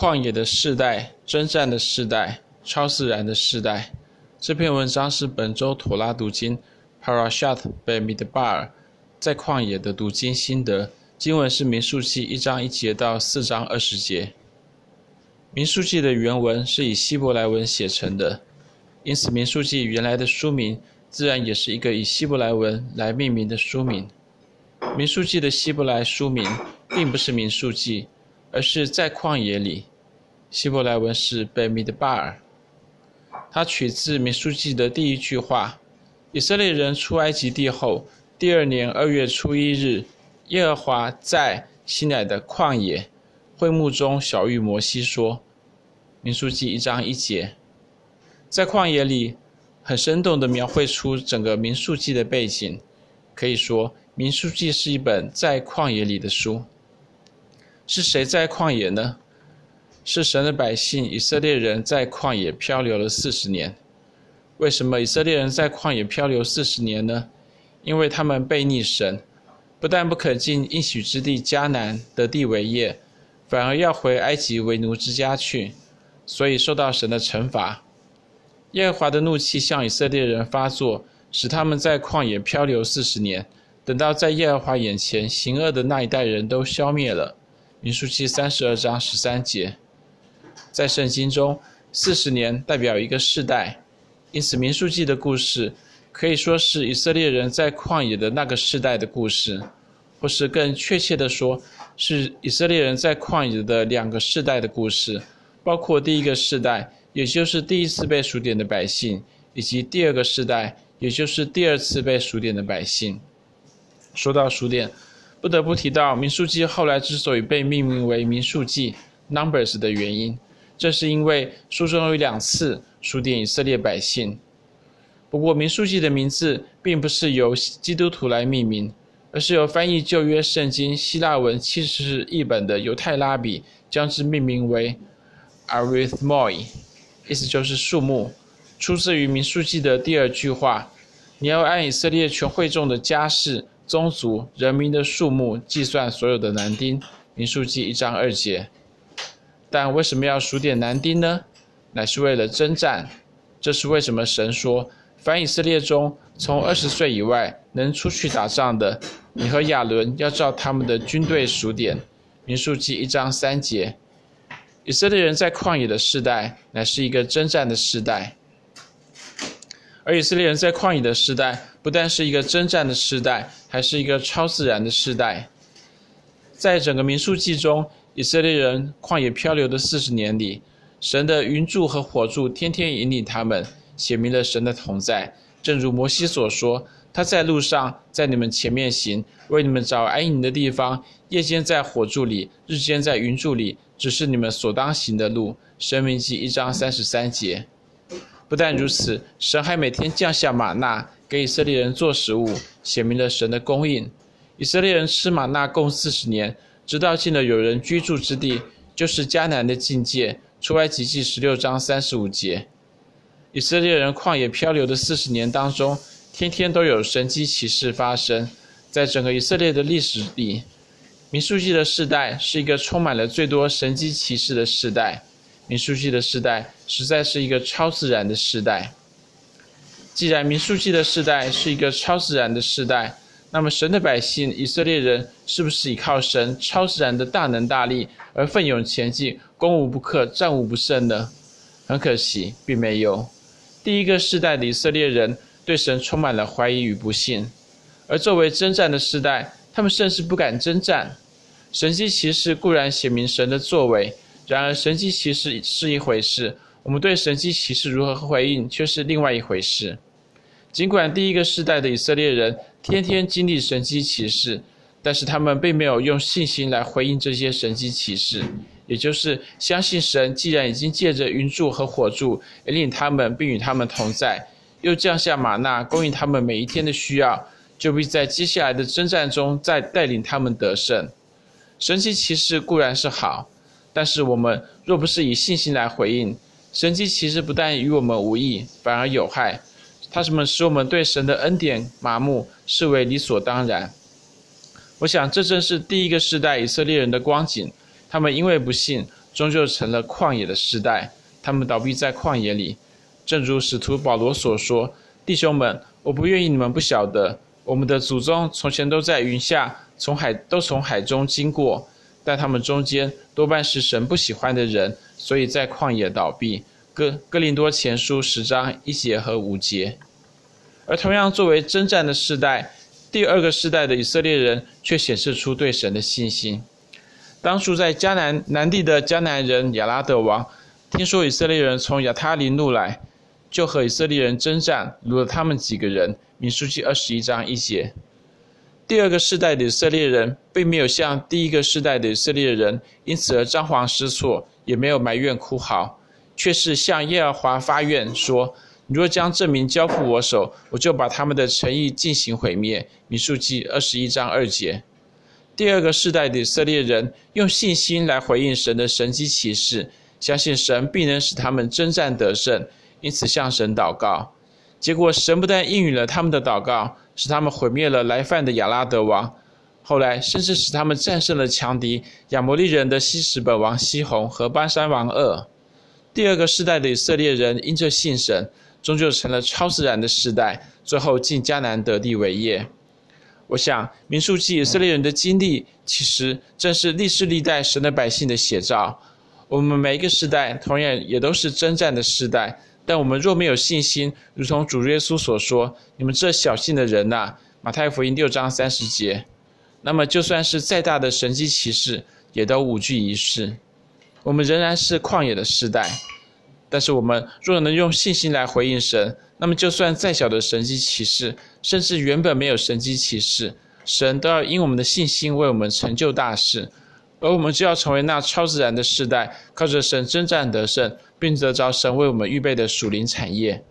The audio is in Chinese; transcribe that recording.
旷野的世代，征战的世代，超自然的世代。这篇文章是本周妥拉读经 Parashat Bamidbar 在旷野的读经心得。经文是民数记一章一节到四章二十节。民数记的原文是以希伯来文写成的，因此民数记原来的书名自然也是一个以希伯来文来命名的书名。民数记的希伯来书名并不是民数记。而是在旷野里，希伯来文是贝米德巴尔，它取自民数记的第一句话：以色列人出埃及地后，第二年二月初一日，耶和华在西乃的旷野会幕中晓諭摩西说：“民数记一章一节，在旷野里，很生动地描绘出整个民数记的背景。可以说，民数记是一本在旷野里的书。”是谁在旷野呢？是神的百姓以色列人在旷野漂流了四十年。为什么以色列人在旷野漂流四十年呢？因为他们悖逆神，不但不肯进应许之地迦南得地为业，反而要回埃及为奴之家去，所以受到神的惩罚。耶和华的怒气向以色列人发作，使他们在旷野漂流四十年。等到在耶和华眼前行恶的那一代人都消灭了。民数记三十二章十三节，在圣经中，四十年代表一个世代，因此民数记的故事可以说是以色列人在旷野的那个世代的故事，或是更确切地说，是以色列人在旷野的两个世代的故事，包括第一个世代，也就是第一次被数点的百姓，以及第二个世代，也就是第二次被数点的百姓。说到数点。不得不提到民数记后来之所以被命名为民数记 （Numbers） 的原因，这是因为书中有两次数点以色列百姓。不过，民数记的名字并不是由基督徒来命名，而是由翻译旧约圣经希腊文七十译本的犹太拉比将之命名为 Arithmoi，意思就是数目，出自于民数记的第二句话：“你要按以色列全会众的家室。”宗族人民的数目计算所有的男丁，民数记一章二节。但为什么要数点男丁呢？乃是为了征战。这是为什么神说：凡以色列中从二十岁以外能出去打仗的，你和亚伦要照他们的军队数点。民数记一章三节。以色列人在旷野的世代，乃是一个征战的世代。而以色列人在旷野的时代，不但是一个征战的时代，还是一个超自然的时代。在整个民数记中，以色列人旷野漂流的四十年里，神的云柱和火柱天天引领他们，显明了神的同在。正如摩西所说：“他在路上，在你们前面行，为你们找安营的地方。夜间在火柱里，日间在云柱里，指示你们所当行的路。”申命记一章三十三节。不但如此，神还每天降下玛纳给以色列人做食物，显明了神的供应。以色列人吃玛纳共四十年，直到进了有人居住之地，就是迦南的境界。出埃及记十六章三十五节。以色列人旷野漂流的四十年当中，天天都有神迹奇事发生。在整个以色列的历史里，民数记的世代是一个充满了最多神迹奇事的世代。民数记的世代实在是一个超自然的世代。既然民数记的世代是一个超自然的世代，那么神的百姓以色列人是不是依靠神超自然的大能大力而奋勇前进，攻无不克，战无不胜呢？很可惜，并没有。第一个世代的以色列人对神充满了怀疑与不信，而作为征战的世代，他们甚至不敢征战。神迹奇事固然显明神的作为。然而，神迹奇事是一回事，我们对神迹奇事如何回应却是另外一回事。尽管第一个世代的以色列人天天经历神迹奇事，但是他们并没有用信心来回应这些神迹奇事，也就是相信神既然已经借着云柱和火柱引领他们，并与他们同在，又降下玛纳供应他们每一天的需要，就必在接下来的征战中再带领他们得胜。神迹奇事固然是好。但是我们若不是以信心来回应，神迹奇事不但与我们无益，反而有害。他什么使我们对神的恩典麻木，视为理所当然。我想这正是第一个世代以色列人的光景。他们因为不信，终究成了旷野的世代。他们倒闭在旷野里，正如使徒保罗所说：“弟兄们，我不愿意你们不晓得，我们的祖宗从前都在云下，从海都从海中经过，但他们中间多半是神不喜欢的人，所以在旷野倒闭。”哥哥林多前书十章一节和五节。而同样作为征战的世代，第二个世代的以色列人却显示出对神的信心。当初在迦南南地的迦南人亚拉得王，听说以色列人从亚他林路来，就和以色列人征战，掳了他们几个人。民书记二十一章一节。第二个世代的以色列人，并没有像第一个世代的以色列人因此而张皇失措，也没有埋怨哭嚎，却是向耶和华发愿说。你若将证明交付我手，我就把他们的诚意进行毁灭。民数记二十一章二节。第二个世代的以色列人用信心来回应神的神迹启示，相信神必能使他们征战得胜，因此向神祷告。结果神不但应允了他们的祷告，使他们毁灭了来犯的亚拉得王，后来甚至使他们战胜了强敌亚摩利人的希什本王西宏和巴山王噩。第二个世代的以色列人因着信神。终究成了超自然的世代，最后进迦南得地为业。我想，民数记以色列人的经历，其实正是历世历代神的百姓的写照。我们每一个世代，同样也都是征战的世代。但我们若没有信心，如同主耶稣所说：“你们这小信的人呐、”马太福音六章三十节。那么，就算是再大的神迹奇事，也都无济于事。我们仍然是旷野的世代。但是我们若能用信心来回应神，那么就算再小的神迹奇事，甚至原本没有神迹奇事，神都要因我们的信心为我们成就大事，而我们就要成为那超自然的世代，靠着神征战得胜，并得着神为我们预备的属灵产业。